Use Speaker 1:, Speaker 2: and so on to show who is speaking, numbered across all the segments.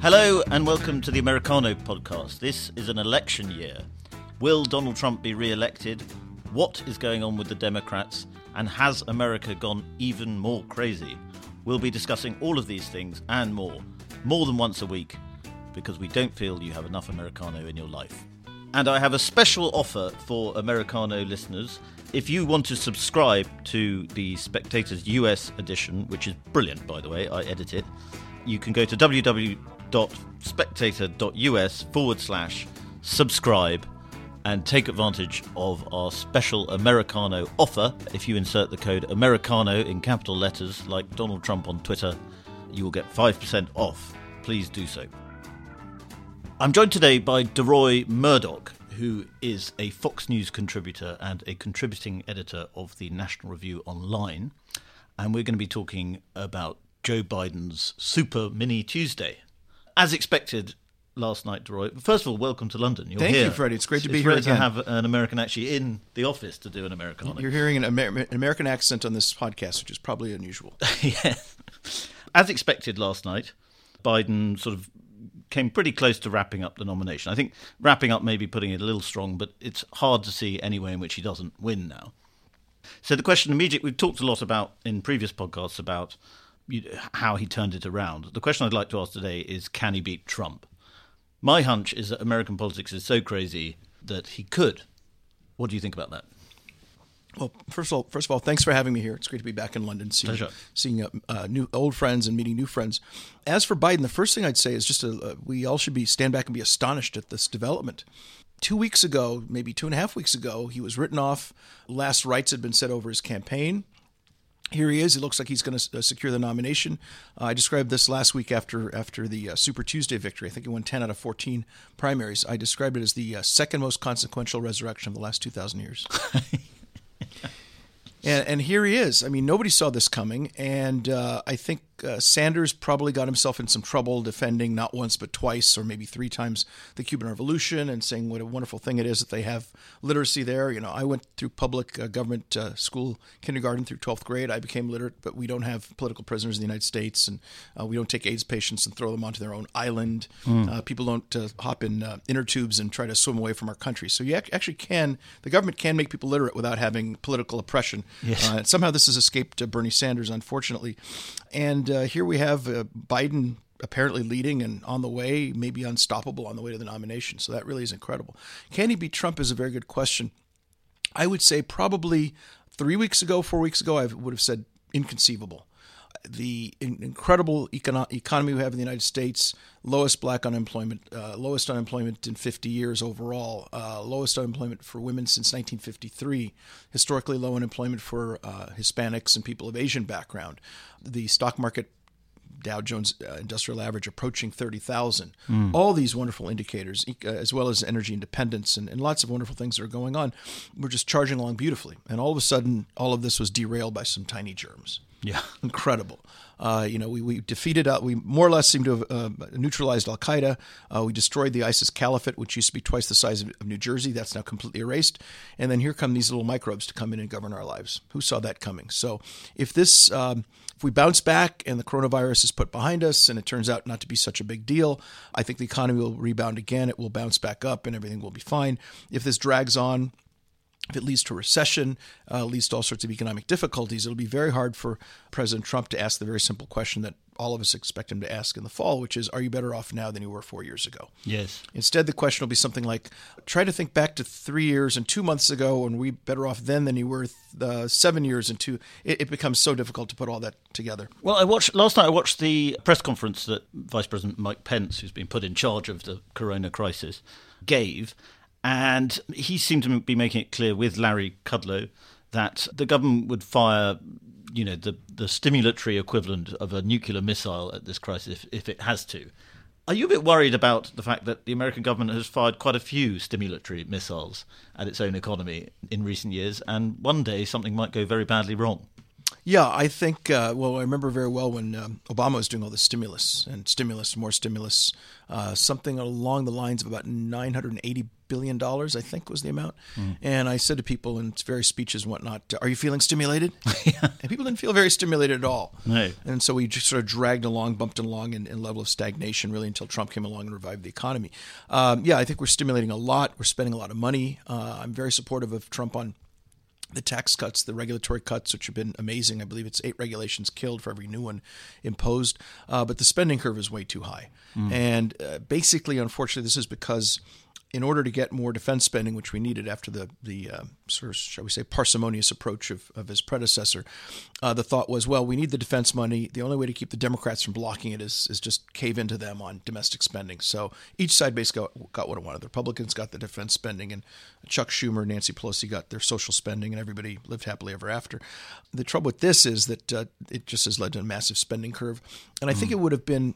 Speaker 1: Hello and welcome to the Americano podcast. This is an election year. Will Donald Trump be re elected? What is going on with the Democrats? And has America gone even more crazy? We'll be discussing all of these things and more, more than once a week, because we don't feel you have enough Americano in your life. And I have a special offer for Americano listeners. If you want to subscribe to the Spectator's US edition, which is brilliant, by the way, I edit it, you can go to www.spectator.us forward slash subscribe and take advantage of our special Americano offer. If you insert the code Americano in capital letters, like Donald Trump on Twitter, you will get 5% off. Please do so. I'm joined today by Deroy Murdock, who is a Fox News contributor and a contributing editor of the National Review Online. And we're going to be talking about Joe Biden's Super Mini Tuesday. As expected last night, Deroy, first of all, welcome to London. You're
Speaker 2: Thank
Speaker 1: here.
Speaker 2: you, Freddie. It's great to be
Speaker 1: it's
Speaker 2: here
Speaker 1: rare
Speaker 2: again.
Speaker 1: to have an American actually in the office to do an Americano.
Speaker 2: You're hearing an, Amer- an American accent on this podcast, which is probably unusual.
Speaker 1: yes. As expected last night, Biden sort of came pretty close to wrapping up the nomination. I think wrapping up may be putting it a little strong, but it's hard to see any way in which he doesn't win now. So the question immediately we've talked a lot about in previous podcasts about how he turned it around. The question I'd like to ask today is can he beat Trump? My hunch is that American politics is so crazy that he could. What do you think about that?
Speaker 2: Well, first of all, first of all, thanks for having me here. It's great to be back in London, seeing,
Speaker 1: Pleasure.
Speaker 2: seeing uh, uh, new old friends and meeting new friends. As for Biden, the first thing I'd say is just a, uh, we all should be stand back and be astonished at this development. Two weeks ago, maybe two and a half weeks ago, he was written off. Last rites had been said over his campaign. Here he is. It looks like he's going to uh, secure the nomination. Uh, I described this last week after after the uh, Super Tuesday victory. I think he won 10 out of 14 primaries. I described it as the uh, second most consequential resurrection of the last 2,000 years. and, and here he is. I mean, nobody saw this coming. And uh, I think uh, Sanders probably got himself in some trouble defending not once but twice or maybe three times the Cuban Revolution and saying what a wonderful thing it is that they have literacy there. You know, I went through public uh, government uh, school, kindergarten through 12th grade. I became literate, but we don't have political prisoners in the United States, and uh, we don't take AIDS patients and throw them onto their own island. Uh, people don't uh, hop in uh, inner tubes and try to swim away from our country. So you ac- actually can, the government can make people literate without having political oppression.
Speaker 1: Yes.
Speaker 2: Uh, somehow this has escaped uh, Bernie Sanders, unfortunately. And uh, here we have uh, Biden apparently leading and on the way, maybe unstoppable on the way to the nomination. So that really is incredible. Can he beat Trump is a very good question. I would say probably three weeks ago, four weeks ago, I would have said inconceivable. The in- incredible econo- economy we have in the United States, lowest black unemployment, uh, lowest unemployment in 50 years overall, uh, lowest unemployment for women since 1953, historically low unemployment for uh, Hispanics and people of Asian background. The stock market Dow Jones uh, Industrial Average approaching 30,000. All these wonderful indicators, uh, as well as energy independence and, and lots of wonderful things that are going on, we're just charging along beautifully. And all of a sudden, all of this was derailed by some tiny germs.
Speaker 1: Yeah.
Speaker 2: Incredible. Uh, you know, we, we defeated, uh, we more or less seem to have uh, neutralized Al Qaeda. Uh, we destroyed the ISIS caliphate, which used to be twice the size of, of New Jersey. That's now completely erased. And then here come these little microbes to come in and govern our lives. Who saw that coming? So if this, um, if we bounce back and the coronavirus is put behind us and it turns out not to be such a big deal, I think the economy will rebound again. It will bounce back up and everything will be fine. If this drags on, if it leads to recession, uh, leads to all sorts of economic difficulties, it'll be very hard for President Trump to ask the very simple question that all of us expect him to ask in the fall, which is, Are you better off now than you were four years ago?
Speaker 1: Yes.
Speaker 2: Instead, the question will be something like, Try to think back to three years and two months ago, and we better off then than you were uh, seven years and two. It, it becomes so difficult to put all that together.
Speaker 1: Well, I watched last night. I watched the press conference that Vice President Mike Pence, who's been put in charge of the Corona crisis, gave, and he seemed to be making it clear with Larry Kudlow that the government would fire, you know, the the stimulatory equivalent of a nuclear missile at this crisis if, if it has to. Are you a bit worried about the fact that the American government has fired quite a few stimulatory missiles at its own economy in recent years, and one day something might go very badly wrong?
Speaker 2: Yeah, I think. Uh, well, I remember very well when um, Obama was doing all the stimulus and stimulus, more stimulus, uh, something along the lines of about 980 billion dollars, I think was the amount. And I said to people in various speeches and whatnot, "Are you feeling stimulated?" And people didn't feel very stimulated at all. And so we just sort of dragged along, bumped along in, in level of stagnation, really, until Trump came along and revived the economy. Um, yeah, I think we're stimulating a lot. We're spending a lot of money. Uh, I'm very supportive of Trump on the tax cuts, the regulatory cuts, which have been amazing. I believe it's eight regulations killed for every new one imposed. Uh, but the spending curve is way too high. And uh, basically, unfortunately, this is because in order to get more defense spending, which we needed after the the uh, sort of shall we say parsimonious approach of, of his predecessor, uh, the thought was, well, we need the defense money. The only way to keep the Democrats from blocking it is is just cave into them on domestic spending. So each side basically got, got what it wanted. The Republicans got the defense spending, and Chuck Schumer, Nancy Pelosi got their social spending, and everybody lived happily ever after. The trouble with this is that uh, it just has led to a massive spending curve, and I think it would have been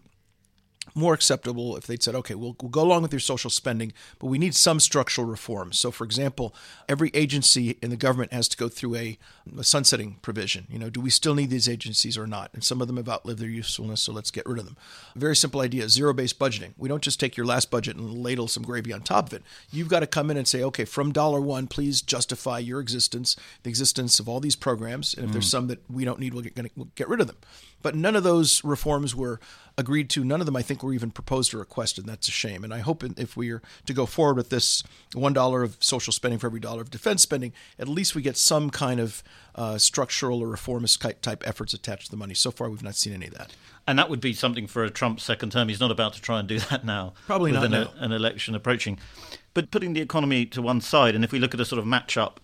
Speaker 2: more acceptable if they'd said, okay, we'll, we'll go along with your social spending, but we need some structural reforms. So, for example, every agency in the government has to go through a, a sunsetting provision. You know, do we still need these agencies or not? And some of them have outlived their usefulness, so let's get rid of them. Very simple idea zero based budgeting. We don't just take your last budget and ladle some gravy on top of it. You've got to come in and say, okay, from dollar one, please justify your existence, the existence of all these programs. And if there's mm. some that we don't need, we'll get, gonna, we'll get rid of them. But none of those reforms were agreed to. None of them, I think, were even proposed or requested. That's a shame. And I hope if we are to go forward with this one dollar of social spending for every dollar of defense spending, at least we get some kind of uh, structural or reformist type efforts attached to the money. So far, we've not seen any of that.
Speaker 1: And that would be something for a Trump second term. He's not about to try and do that now.
Speaker 2: Probably
Speaker 1: with
Speaker 2: not
Speaker 1: an,
Speaker 2: now.
Speaker 1: an election approaching. But putting the economy to one side, and if we look at a sort of match up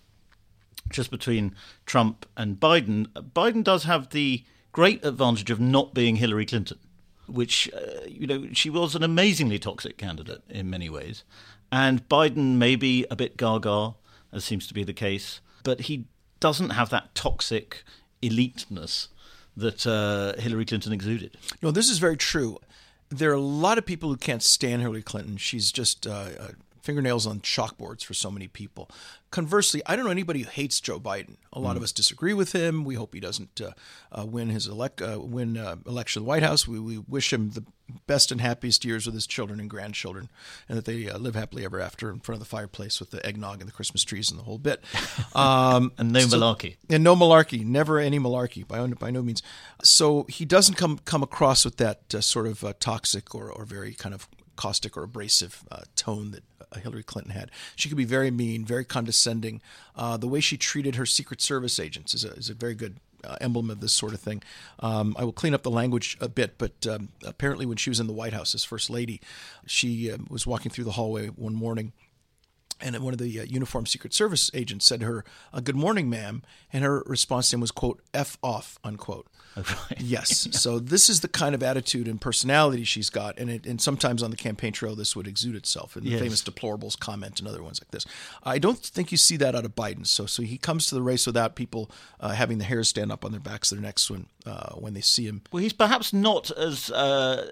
Speaker 1: just between Trump and Biden, Biden does have the great advantage of not being Hillary Clinton, which, uh, you know, she was an amazingly toxic candidate in many ways. And Biden may be a bit gaga, as seems to be the case, but he doesn't have that toxic eliteness that uh, Hillary Clinton exuded.
Speaker 2: No, this is very true. There are a lot of people who can't stand Hillary Clinton. She's just uh, fingernails on chalkboards for so many people. Conversely, I don't know anybody who hates Joe Biden. A lot mm. of us disagree with him. We hope he doesn't uh, uh, win his elect uh, win election to the White House. We, we wish him the best and happiest years with his children and grandchildren, and that they live happily ever after in front of the fireplace with the eggnog and the Christmas trees and the whole bit.
Speaker 1: Um, and no so, malarkey.
Speaker 2: And no malarkey. Never any malarkey by by no means. So he doesn't come come across with that sort of toxic or or very kind of caustic or abrasive uh, tone that uh, Hillary Clinton had. She could be very mean, very condescending. Uh, the way she treated her Secret Service agents is a, is a very good uh, emblem of this sort of thing. Um, I will clean up the language a bit, but um, apparently, when she was in the White House as First Lady, she uh, was walking through the hallway one morning. And one of the uh, uniformed Secret Service agents said to her, uh, "Good morning, ma'am," and her response to him was, "quote F off," unquote.
Speaker 1: Right.
Speaker 2: Yes. So this is the kind of attitude and personality she's got, and it, and sometimes on the campaign trail this would exude itself in the
Speaker 1: Yes.
Speaker 2: famous deplorables comment and other ones like this. I don't think you see that out of Biden. So so he comes to the race without people uh, having the hairs stand up on their backs of their necks when uh, when they see him.
Speaker 1: Well, he's perhaps not as uh,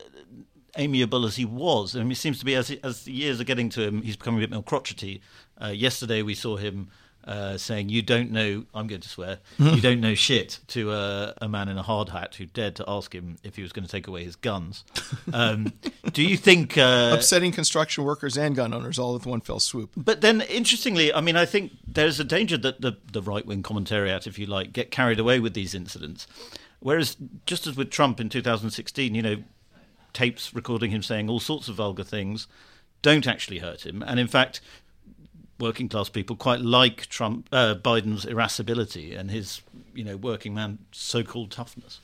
Speaker 1: amiable as he was. I mean, it seems to be as as the years are getting to him, he's becoming a bit more crotchety. Uh, yesterday, we saw him. Uh, saying you don't know, I'm going to swear, you don't know shit to uh, a man in a hard hat who dared to ask him if he was going to take away his guns. Um, do you think uh,
Speaker 2: Upsetting construction workers and gun owners all with one fell swoop.
Speaker 1: But then, interestingly, I mean, I think there's a danger that the, the right wing commentariat, if you like, get carried away with these incidents. Whereas, just as with Trump in 2016, you know, tapes recording him saying all sorts of vulgar things don't actually hurt him. And in fact, working class people quite like Trump, uh, Biden's irascibility and his, you know, working man so called toughness.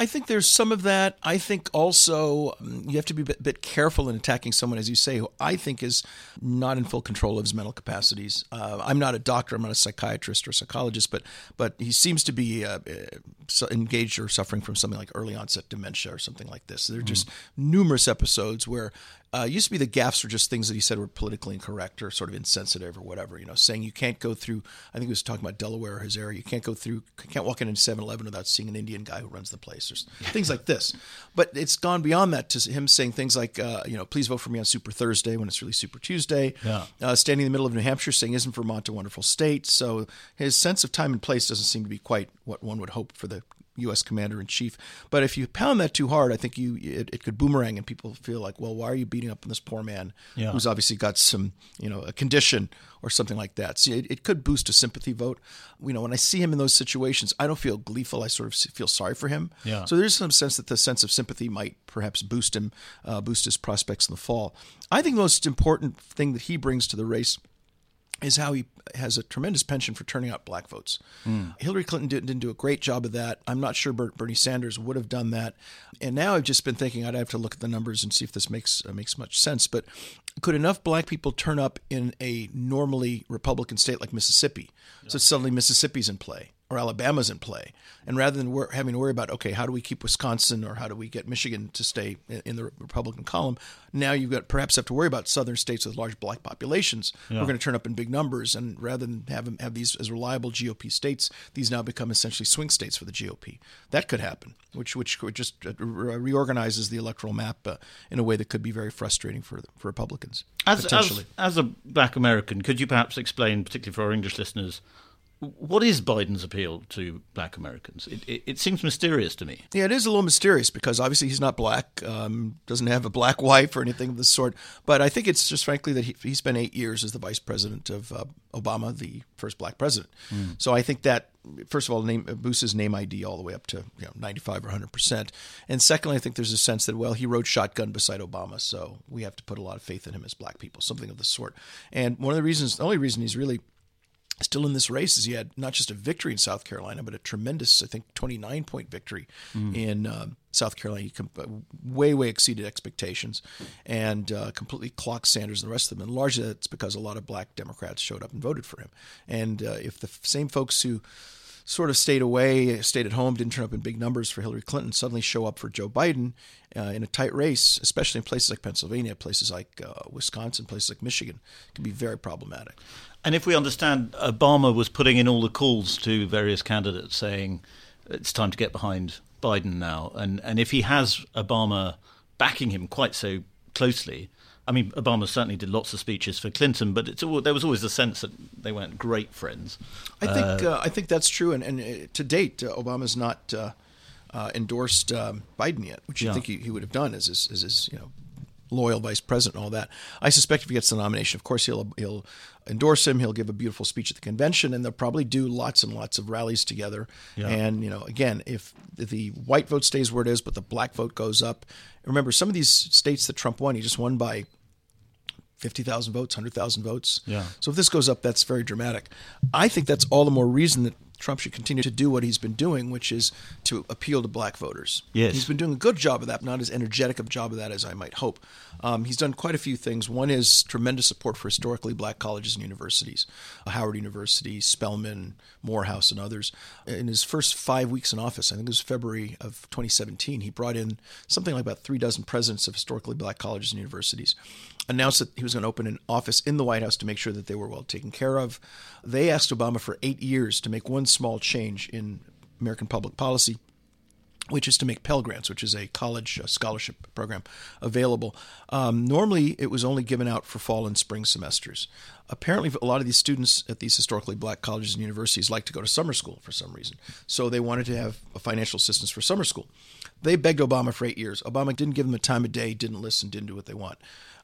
Speaker 2: I think there's some of that. I think also um, you have to be a bit, bit careful in attacking someone, as you say, who I think is not in full control of his mental capacities. Uh, I'm not a doctor, I'm not a psychiatrist or a psychologist, but but he seems to be uh, uh, engaged or suffering from something like early onset dementia or something like this. There are just numerous episodes where uh, used to be the gaffes were just things that he said were politically incorrect or sort of insensitive or whatever. You know, saying you can't go through. I think he was talking about Delaware or his area. You can't go through. Can't walk into 7-Eleven without seeing an Indian guy who runs the place. Things like this. But it's gone beyond that to him saying things like, uh, you know, please vote for me on Super Thursday when it's really Super Tuesday.
Speaker 1: Yeah.
Speaker 2: Uh, standing in the middle of New Hampshire saying, "Isn't Vermont a wonderful state?" So his sense of time and place doesn't seem to be quite what one would hope for the U.S. commander in chief. But if you pound that too hard, I think you it, it, could boomerang, and people feel like, well, why are you beating up on this poor man yeah. who's obviously got some, you know, a condition or something like that. See, it, it, could boost a sympathy vote. You know, when I see him in those situations, I don't feel gleeful. I sort of feel sorry for him.
Speaker 1: Yeah.
Speaker 2: So there's some sense that the sense of sympathy might perhaps boost him, uh, boost his prospects in the fall. I think the most important thing that he brings to the race is how he has a tremendous penchant for turning out black votes. Mm. Hillary Clinton didn't, didn't, do a great job of that. I'm not sure Bernie Sanders would have done that. And now I've just been thinking I'd have to look at the numbers and see if this makes uh, makes much sense. But could enough black people turn up in a normally Republican state like Mississippi, yeah. so suddenly Mississippi's in play? Or Alabama's in play. And rather than wor- having to worry about, okay, how do we keep Wisconsin or how do we get Michigan to stay in, in the Republican column, now you've got perhaps have to worry about southern states with large black populations. Yeah. We're going to turn up in big numbers, and rather than have them have these as reliable GOP states, these now become essentially swing states for the GOP. That could happen, which which just uh, reorganizes the electoral map uh, in a way that could be very frustrating for for Republicans.
Speaker 1: As, as, as a black American, could you perhaps explain, particularly for our English listeners, what is Biden's appeal to black Americans? It, it, it, seems mysterious to me.
Speaker 2: Yeah, it is a little mysterious because obviously he's not black, um, doesn't have a black wife or anything of the sort. But I think it's just frankly that he, he spent eight years as the vice president of uh, Obama, the first black president. Mm. So I think that, first of all, name, boosts his name ID all the way up to you know, 95 or 100%. And secondly, I think there's a sense that, well, he rode shotgun beside Obama, so we have to put a lot of faith in him as black people, something of the sort. And one of the reasons, the only reason he's really still in this race is he had not just a victory in South Carolina, but a tremendous, I think, 29 point victory mm. in uh, South Carolina. He com- uh, way, way exceeded expectations and uh, completely clocked Sanders and the rest of them. And largely that's because a lot of black Democrats showed up and voted for him. And uh, if the same folks who sort of stayed away, stayed at home, didn't turn up in big numbers for Hillary Clinton, suddenly show up for Joe Biden uh, in a tight race, especially in places like Pennsylvania, places like uh, Wisconsin, places like Michigan, can be very problematic.
Speaker 1: And if we understand, Obama was putting in all the calls to various candidates saying it's time to get behind Biden now. And, and if he has Obama backing him quite so closely, I mean, Obama certainly did lots of speeches for Clinton, but it's there was always a sense that they weren't great friends.
Speaker 2: I think uh, uh, I think that's true, and, and uh, to date, uh, Obama's not uh, uh, endorsed um, Biden yet, which yeah. you think he, he, would have done as his, as his you know loyal vice president and all that. I suspect if he gets the nomination, of course he'll he'll endorse him. He'll give a beautiful speech at the convention, and they'll probably do lots and lots of rallies together. Yeah. And you know, again, if the white vote stays where it is, but the black vote goes up. Remember, some of these states that Trump won, he just won by 50,000 votes, 100,000 votes.
Speaker 1: Yeah.
Speaker 2: So if this goes up, that's very dramatic. I think that's all the more reason that Trump should continue to do what he's been doing, which is to appeal to black voters.
Speaker 1: Yes.
Speaker 2: He's been doing a good job of that, not as energetic a job of that as I might hope. Um, he's done quite a few things. One is tremendous support for historically black colleges and universities, uh, Howard University, Spelman, Morehouse, and others. In his first five weeks in office, I think it was February of 2017, he brought in something like about three dozen presidents of historically black colleges and universities, announced that he was going to open an office in the White House to make sure that they were well taken care of. They asked Obama for eight years to make one small change in American public policy which is to make Pell Grants, which is a college uh, scholarship program, available. Um, normally, it was only given out for fall and spring semesters. Apparently, a lot of these students at these historically black colleges and universities like to go to summer school for some reason. So they wanted to have financial assistance for summer school. They begged Obama for eight years. Obama didn't give them the time of day, didn't listen, didn't do what they want.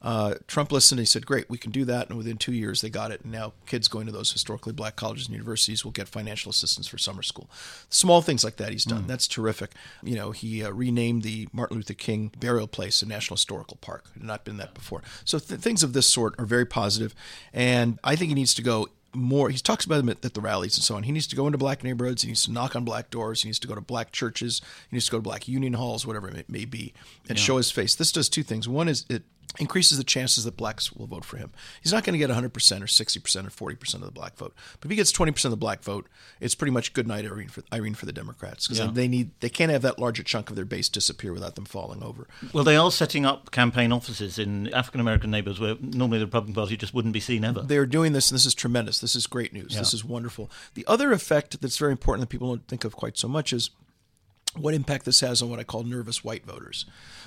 Speaker 2: Uh, Trump listened. He said, "Great, we can do that." And within two years, they got it. And now, kids going to those historically black colleges and universities will get financial assistance for summer school. Small things like that he's done. Mm. That's terrific. You know, he uh, renamed the Martin Luther King burial place a National Historical Park. It had not been that before. So th- things of this sort are very positive, and I think he needs to go more. He talks about them at, the rallies and so on. He needs to go into black neighborhoods. He needs to knock on black doors. He needs to go to black churches. He needs to go to black union halls, whatever it may be, and yeah. show his face. This does two things. One is it increases the chances that blacks will vote for him. He's not going to get 100% or 60% or 40% of the black vote. But if he gets 20% of the black vote, it's pretty much good night Irene for, Irene for the Democrats because yeah. they need they can't have that larger chunk of their base disappear without them falling over.
Speaker 1: Well, they are setting up campaign offices in African American neighborhoods where normally the Republican Party just wouldn't be seen ever.
Speaker 2: They're doing this and this is tremendous. This is great news. Yeah. This is wonderful. The other effect that's very important that people don't think of quite so much is what impact this has on what I call nervous white voters.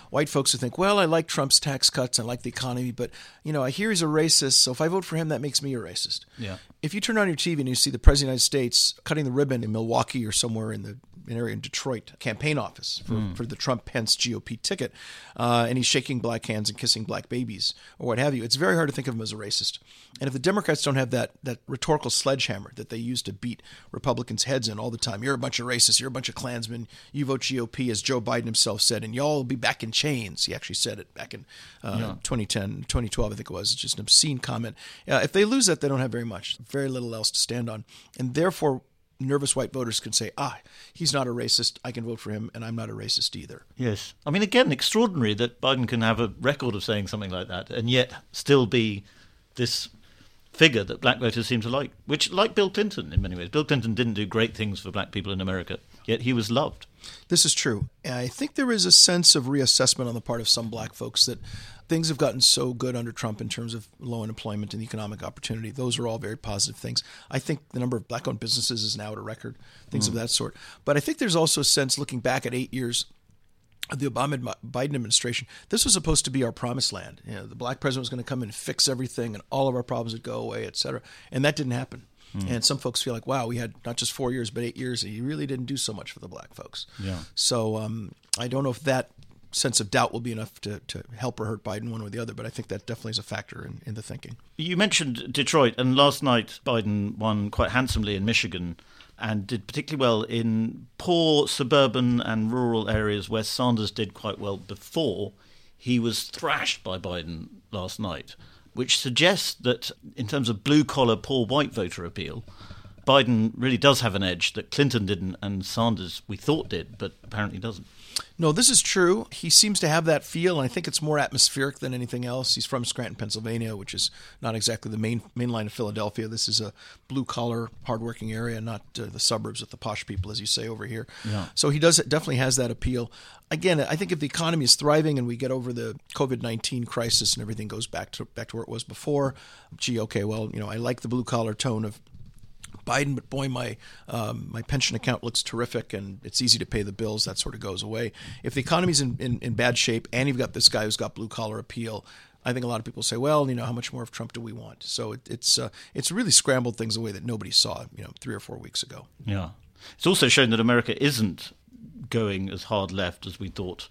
Speaker 2: White folks who think, well, I like Trump's tax cuts, I like the economy, but you know, I hear he's a racist, so if I vote for him, that makes me a racist.
Speaker 1: Yeah.
Speaker 2: If you turn on your TV and you see the president of the United States cutting the ribbon in Milwaukee or somewhere in the an area in Detroit campaign office for, mm. for the Trump Pence GOP ticket, uh, and he's shaking black hands and kissing black babies or what have you. It's very hard to think of him as a racist. And if the Democrats don't have that that rhetorical sledgehammer that they use to beat Republicans' heads in all the time, you're a bunch of racists, you're a bunch of Klansmen, you vote GOP, as Joe Biden himself said, and y'all will be back in chains. He actually said it back in uh, yeah. 2010, 2012, I think it was. It's just an obscene comment. Uh, if they lose that, they don't have very much, very little else to stand on, and therefore nervous white voters can say, ah, he's not a racist. I can vote for him, and I'm not a racist either.
Speaker 1: Yes. I mean, again, extraordinary that Biden can have a record of saying something like that and yet still be this figure that black voters seem to like, which, like Bill Clinton in many ways, Bill Clinton didn't do great things for black people in America, yet he was loved.
Speaker 2: This is true. I think there is a sense of reassessment on the part of some black folks that things have gotten so good under Trump in terms of low unemployment and economic opportunity. Those are all very positive things. I think the number of black owned businesses is now at a record, things mm. of that sort. But I think there's also a sense looking back at eight years of the Obama Biden administration, this was supposed to be our promised land. You know, the black president was going to come and fix everything and all of our problems would go away, et cetera. And that didn't happen. Mm. And some folks feel like, wow, we had not just four years, but eight years, and he really didn't do so much for the black folks.
Speaker 1: Yeah.
Speaker 2: So um, I don't know if that sense of doubt will be enough to, to help or hurt Biden one way or the other. But I think that definitely is a factor in, in the thinking.
Speaker 1: You mentioned Detroit, and last night Biden won quite handsomely in Michigan and did particularly well in poor suburban and rural areas where Sanders did quite well before. He was thrashed by Biden last night, which suggests that in terms of blue collar, poor white voter appeal, Biden really does have an edge that Clinton didn't and Sanders we thought did, but apparently doesn't.
Speaker 2: No, this is true. He seems to have that feel, and I think it's more atmospheric than anything else. He's from Scranton, Pennsylvania, which is not exactly the main main line of Philadelphia. This is a blue collar, hardworking area, not uh, the suburbs with the posh people, as you say over here.
Speaker 1: Yeah.
Speaker 2: So he does definitely has that appeal. Again, I think if the economy is thriving and we get over the COVID nineteen crisis and everything goes back to back to where it was before, gee, okay, well, you know, I like the blue collar tone of Biden, but boy, my um, my pension account looks terrific and it's easy to pay the bills. That sort of goes away. If the economy's in, in, in bad shape and you've got this guy who's got blue collar appeal, I think a lot of people say, well, you know, how much more of Trump do we want? So it, it's uh, it's really scrambled things away that nobody saw, you know, three or four weeks ago.
Speaker 1: Yeah, it's also shown that America isn't going as hard left as we thought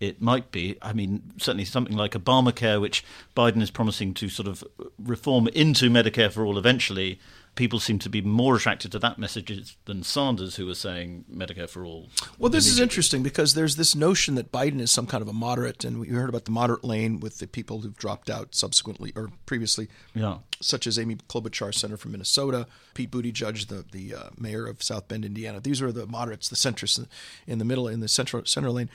Speaker 1: it might be. I mean, certainly something like Obamacare, which Biden is promising to sort of reform into Medicare for all eventually, people seem to be more attracted to that message than Sanders, who was saying Medicare for all.
Speaker 2: Well, this is interesting because there's this notion that Biden is some kind of a moderate, and we heard about the moderate lane with the people who've dropped out subsequently or previously,
Speaker 1: yeah.
Speaker 2: such as Amy Klobuchar, senator from Minnesota, Pete Buttigieg, the the uh, mayor of South Bend, Indiana. These are the moderates, the centrists in the middle, in the central center lane.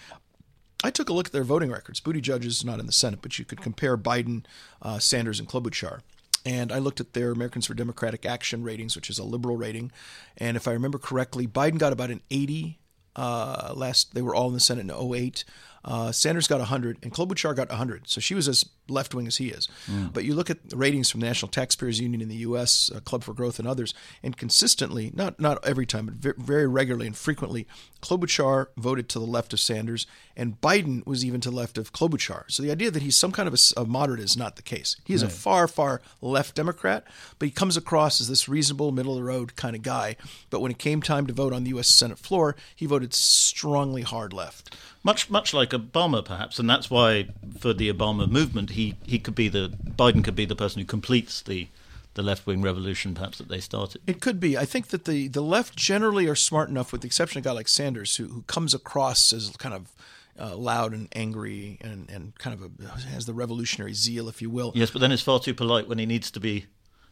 Speaker 2: I took a look at their voting records. Buttigieg is not in the Senate, but you could compare Biden, uh, Sanders, and Klobuchar and I looked at their Americans for Democratic Action ratings, which is a liberal rating. And if I remember correctly, Biden got about an 80 uh, last. They were all in the Senate in 08. Uh, Sanders got 100, and Klobuchar got 100. So she was as left wing as he is. Mm. But you look at the ratings from the National Taxpayers Union in the U.S., uh, Club for Growth, and others, and consistently, not not every time, but very regularly and frequently, Klobuchar voted to the left of Sanders, and Biden was even to the left of Klobuchar. So the idea that he's some kind of a, a moderate is not the case. He is right. a far, far left Democrat, but he comes across as this reasonable, middle of the road kind of guy. But when it came time to vote on the U.S. Senate floor, he voted strongly hard left
Speaker 1: much much like Obama, perhaps, and that's why for the Obama movement, he he could be the Biden could be the person who completes the the left wing revolution, perhaps that they started.
Speaker 2: It could be. I think that the the left generally are smart enough, with the exception of a guy like Sanders, who who comes across as kind of uh, loud and angry and, and kind of a, has the revolutionary zeal, if you will.
Speaker 1: Yes, but then it's far too polite when he needs to be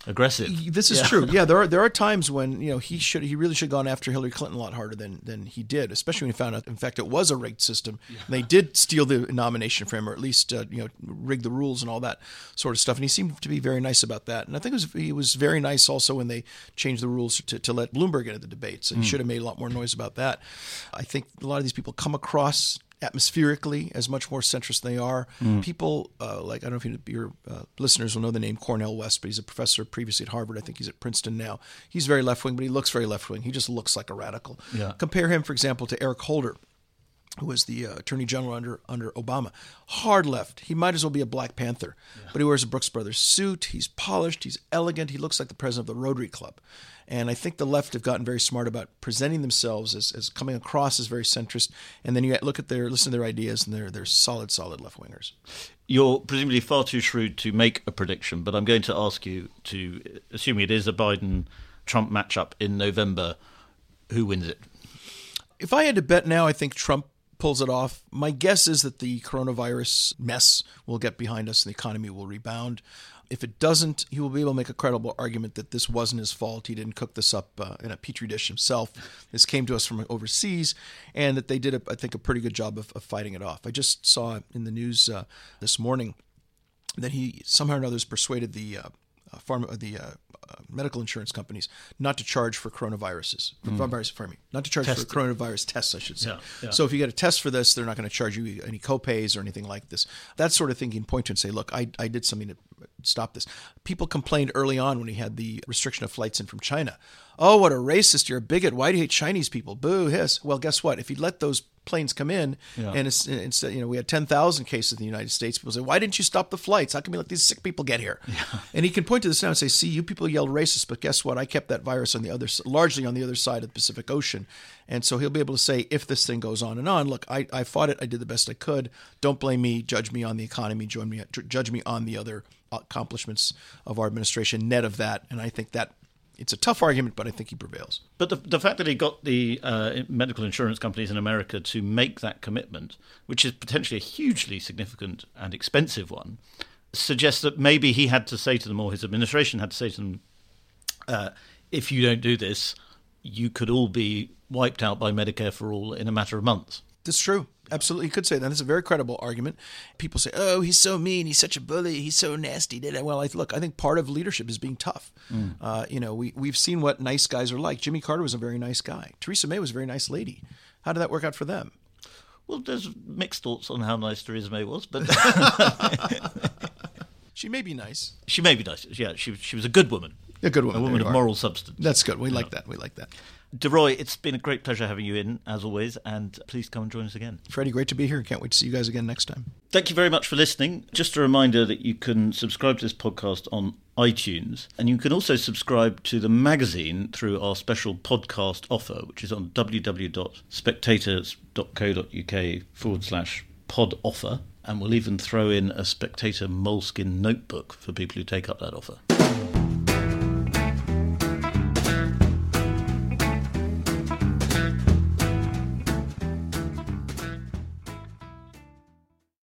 Speaker 1: aggressive.
Speaker 2: This is yeah. true. Yeah, there are there are times when you know he should he really should have gone after Hillary Clinton a lot harder than than he did, especially when he found out in fact it was a rigged system. Yeah. they did steal the nomination from him, or at least uh, you know rig the rules and all that sort of stuff. And he seemed to be very nice about that. And I think was, he was very nice also when they changed the rules to, to let Bloomberg into the debates. And mm. he should have made a lot more noise about that. I think a lot of these people come across atmospherically as much more centrist than they are. Mm. People uh, like I don't know if you, your uh, listeners will know the name Cornel West, but he's a professor previously at Harvard. I think he's at Princeton now. He's very left wing, but he looks very left wing. He just looks like a radical.
Speaker 1: Yeah.
Speaker 2: Compare him, for example, to Eric Holder. who was the uh, attorney general under under Obama. Hard left. He might as well be a Black Panther, yeah. but he wears a Brooks Brothers suit. He's polished. He's elegant. He looks like the president of the Rotary Club. And I think the left have gotten very smart about presenting themselves as, as coming across as very centrist. And then you look at their listen to their ideas, and they're they're solid, solid left wingers.
Speaker 1: You're presumably far too shrewd to make a prediction, but I'm going to ask you to, assuming it is a Biden Trump matchup in November, who wins it?
Speaker 2: If I had to bet now, I think Trump pulls it off. My guess is that the coronavirus mess will get behind us and the economy will rebound. If it doesn't, he will be able to make a credible argument that this wasn't his fault. He didn't cook this up uh, in a petri dish himself. This came to us from overseas, and that they did, a, I think, a pretty good job of, of, fighting it off. I just saw in the news uh, this morning that he somehow or another has persuaded the uh, uh, pharma, the uh, uh, medical insurance companies not to charge for coronaviruses. For mm. virus, pardon me, not to charge for coronavirus tests, I should say. Yeah, yeah. So if you get a test for this, they're not going to charge you any copays or anything like this. That sort of thing you can point to and say, look, I, I did something to stop this. People complained early on when he had the restriction of flights in from China. Oh, what a racist! You're a bigot. Why do you hate Chinese people? Boo, hiss. Well, guess what? If he'd let those planes come in, yeah. and instead, you know, we had 10,000 cases in the United States. People say, why didn't you stop the flights? How come you let these sick people get here? Yeah. And he can point to this now and say, see, you people yelled racist, but guess what? I kept that virus on the other, largely on the other side of the Pacific Ocean. And so he'll be able to say, if this thing goes on and on, look, I, I fought it. I did the best I could. Don't blame me. Judge me on the economy. Join me, judge me on the other accomplishments of our administration, net of that. And I think that it's a tough argument, but I think he prevails.
Speaker 1: But the, the fact that he got the uh, medical insurance companies in America to make that commitment, which is potentially a hugely significant and expensive one, suggests that maybe he had to say to them, or his administration had to say to them, uh, if you don't do this, you could all be wiped out by Medicare for all in a matter of months.
Speaker 2: That's true. Absolutely, you could say that. It's a very credible argument. People say, "Oh, he's so mean. He's such a bully. He's so nasty." Well, I look. I think part of leadership is being tough. Mm. Uh, you know, we we've seen what nice guys are like. Jimmy Carter was a very nice guy. Theresa May was a very nice lady. How did that work out for them?
Speaker 1: Well, there's mixed thoughts on how nice Theresa May was, but
Speaker 2: she may be nice.
Speaker 1: She may be nice. Yeah, she she was a good woman.
Speaker 2: A good woman.
Speaker 1: A woman of moral substance.
Speaker 2: That's good. We like that. We like that.
Speaker 1: Deroy, it's been a great pleasure having you in, as always, and please come and join us again.
Speaker 2: Freddie, great to be here. Can't wait to see you guys again next time.
Speaker 1: Thank you very much for listening. Just a reminder that you can subscribe to this podcast on iTunes, and you can also subscribe to the magazine through our special podcast offer, which is on www.spectators.co.uk forward slash pod offer. And we'll even throw in a Spectator moleskin notebook for people who take up that offer.